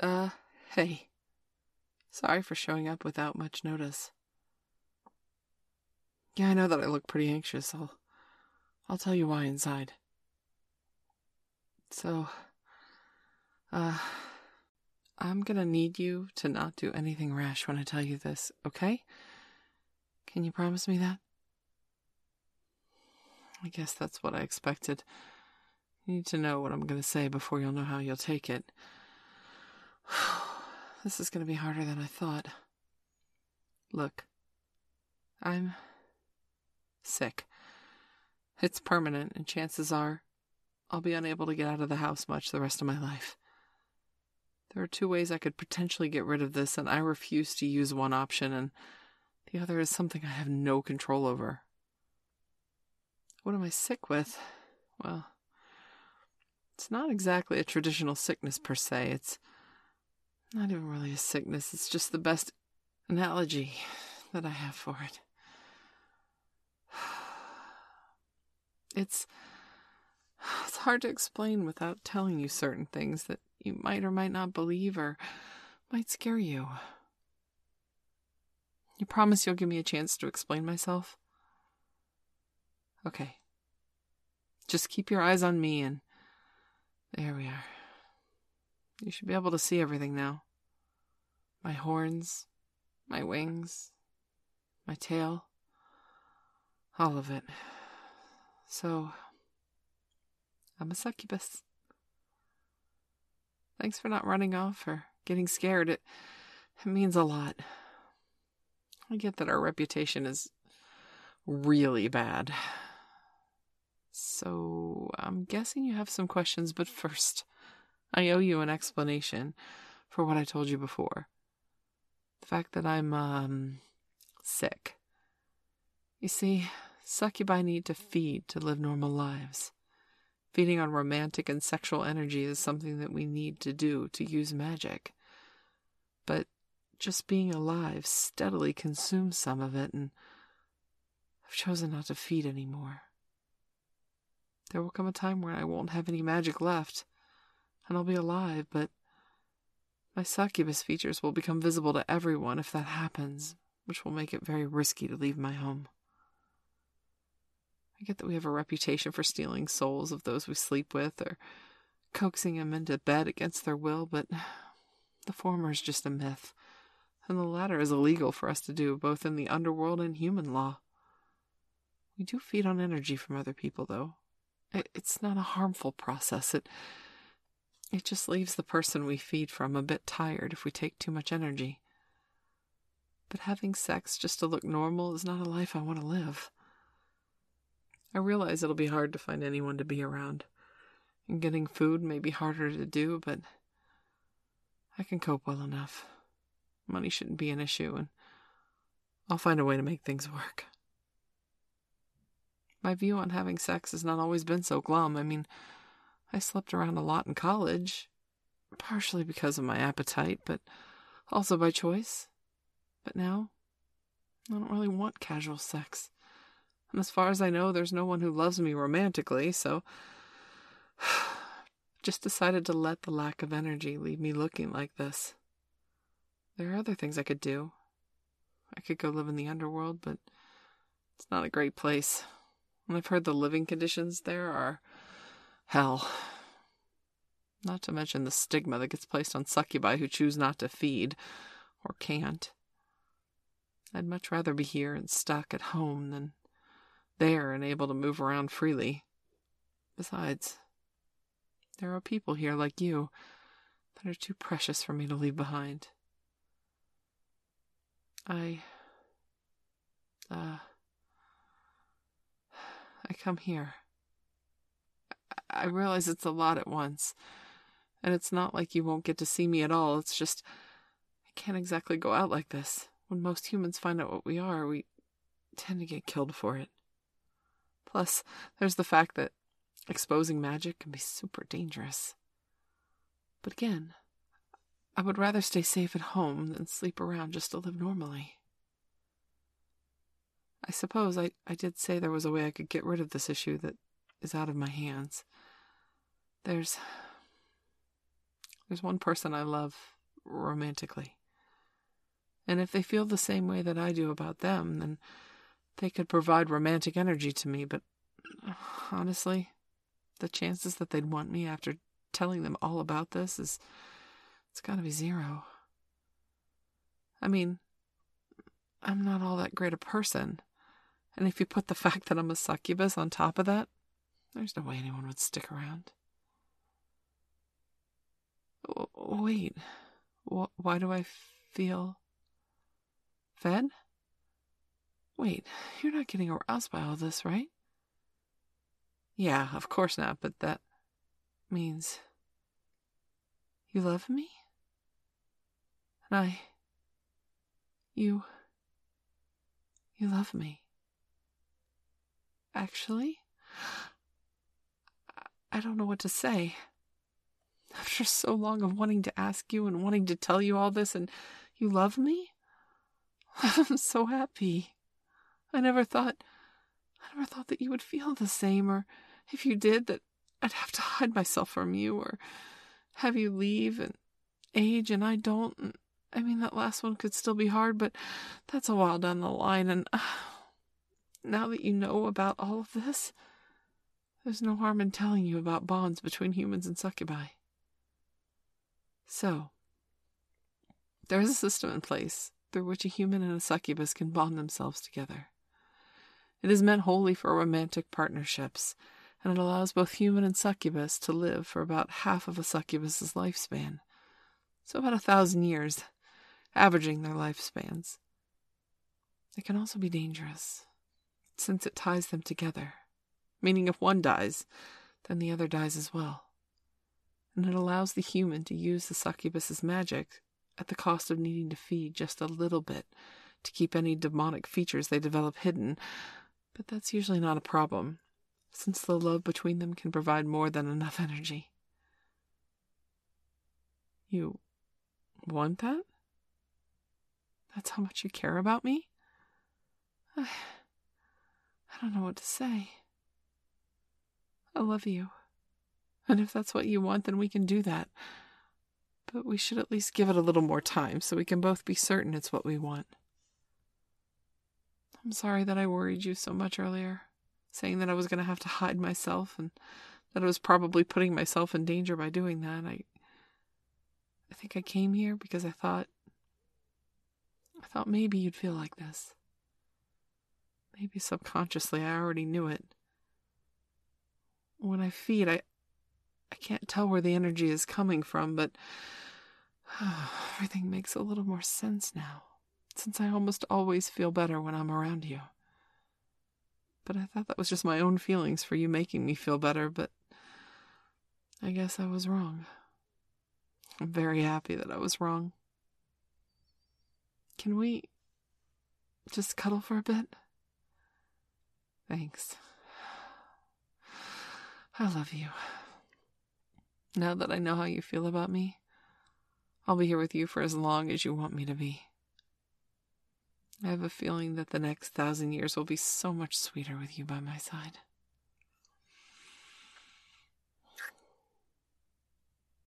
Uh, hey. Sorry for showing up without much notice. Yeah, I know that I look pretty anxious. I'll I'll tell you why inside. So uh I'm gonna need you to not do anything rash when I tell you this, okay? Can you promise me that? I guess that's what I expected. You need to know what I'm gonna say before you'll know how you'll take it. This is going to be harder than I thought. Look, I'm sick. It's permanent, and chances are I'll be unable to get out of the house much the rest of my life. There are two ways I could potentially get rid of this, and I refuse to use one option, and the other is something I have no control over. What am I sick with? Well, it's not exactly a traditional sickness per se. It's not even really a sickness, it's just the best analogy that I have for it. It's it's hard to explain without telling you certain things that you might or might not believe or might scare you. You promise you'll give me a chance to explain myself? Okay. Just keep your eyes on me and there we are. You should be able to see everything now. My horns, my wings, my tail, all of it. So, I'm a succubus. Thanks for not running off or getting scared. It, it means a lot. I get that our reputation is really bad. So, I'm guessing you have some questions, but first, I owe you an explanation for what I told you before. The fact that I'm, um, sick. You see, succubi need to feed to live normal lives. Feeding on romantic and sexual energy is something that we need to do to use magic. But just being alive steadily consumes some of it, and I've chosen not to feed anymore. There will come a time when I won't have any magic left, and I'll be alive, but my succubus features will become visible to everyone if that happens, which will make it very risky to leave my home. I get that we have a reputation for stealing souls of those we sleep with or coaxing them into bed against their will, but the former is just a myth, and the latter is illegal for us to do both in the underworld and human law. We do feed on energy from other people, though. It's not a harmful process. It it just leaves the person we feed from a bit tired if we take too much energy. But having sex just to look normal is not a life I want to live. I realize it'll be hard to find anyone to be around, and getting food may be harder to do, but I can cope well enough. Money shouldn't be an issue, and I'll find a way to make things work. My view on having sex has not always been so glum. I mean, I slept around a lot in college, partially because of my appetite, but also by choice. But now, I don't really want casual sex. And as far as I know, there's no one who loves me romantically, so just decided to let the lack of energy leave me looking like this. There are other things I could do. I could go live in the underworld, but it's not a great place. And I've heard the living conditions there are Hell. Not to mention the stigma that gets placed on succubi who choose not to feed, or can't. I'd much rather be here and stuck at home than there and able to move around freely. Besides, there are people here like you that are too precious for me to leave behind. I. Uh. I come here I realize it's a lot at once. And it's not like you won't get to see me at all. It's just, I can't exactly go out like this. When most humans find out what we are, we tend to get killed for it. Plus, there's the fact that exposing magic can be super dangerous. But again, I would rather stay safe at home than sleep around just to live normally. I suppose I, I did say there was a way I could get rid of this issue that is out of my hands. There's There's one person I love romantically. And if they feel the same way that I do about them, then they could provide romantic energy to me. But honestly, the chances that they'd want me after telling them all about this is. it's gotta be zero. I mean, I'm not all that great a person. And if you put the fact that I'm a succubus on top of that, there's no way anyone would stick around. wait, why do I feel fed? Wait, you're not getting aroused by all this, right? Yeah, of course not, but that means you love me? And I. You. You love me. Actually, I don't know what to say. After so long of wanting to ask you and wanting to tell you all this, and you love me? I'm so happy. I never thought. I never thought that you would feel the same, or if you did, that I'd have to hide myself from you, or have you leave and age, and I don't. I mean, that last one could still be hard, but that's a while down the line, and uh, now that you know about all of this, there's no harm in telling you about bonds between humans and succubi. So, there is a system in place through which a human and a succubus can bond themselves together. It is meant wholly for romantic partnerships, and it allows both human and succubus to live for about half of a succubus's lifespan. So, about a thousand years averaging their lifespans. It can also be dangerous, since it ties them together, meaning if one dies, then the other dies as well. And it allows the human to use the succubus's magic at the cost of needing to feed just a little bit to keep any demonic features they develop hidden, but that's usually not a problem, since the love between them can provide more than enough energy. You want that? That's how much you care about me? I, I don't know what to say. I love you. And if that's what you want, then we can do that. But we should at least give it a little more time so we can both be certain it's what we want. I'm sorry that I worried you so much earlier, saying that I was going to have to hide myself and that I was probably putting myself in danger by doing that. I I think I came here because I thought I thought maybe you'd feel like this. Maybe subconsciously I already knew it. When I feed, I I can't tell where the energy is coming from, but everything makes a little more sense now, since I almost always feel better when I'm around you. But I thought that was just my own feelings for you making me feel better, but I guess I was wrong. I'm very happy that I was wrong. Can we just cuddle for a bit? Thanks. I love you. Now that I know how you feel about me, I'll be here with you for as long as you want me to be. I have a feeling that the next thousand years will be so much sweeter with you by my side.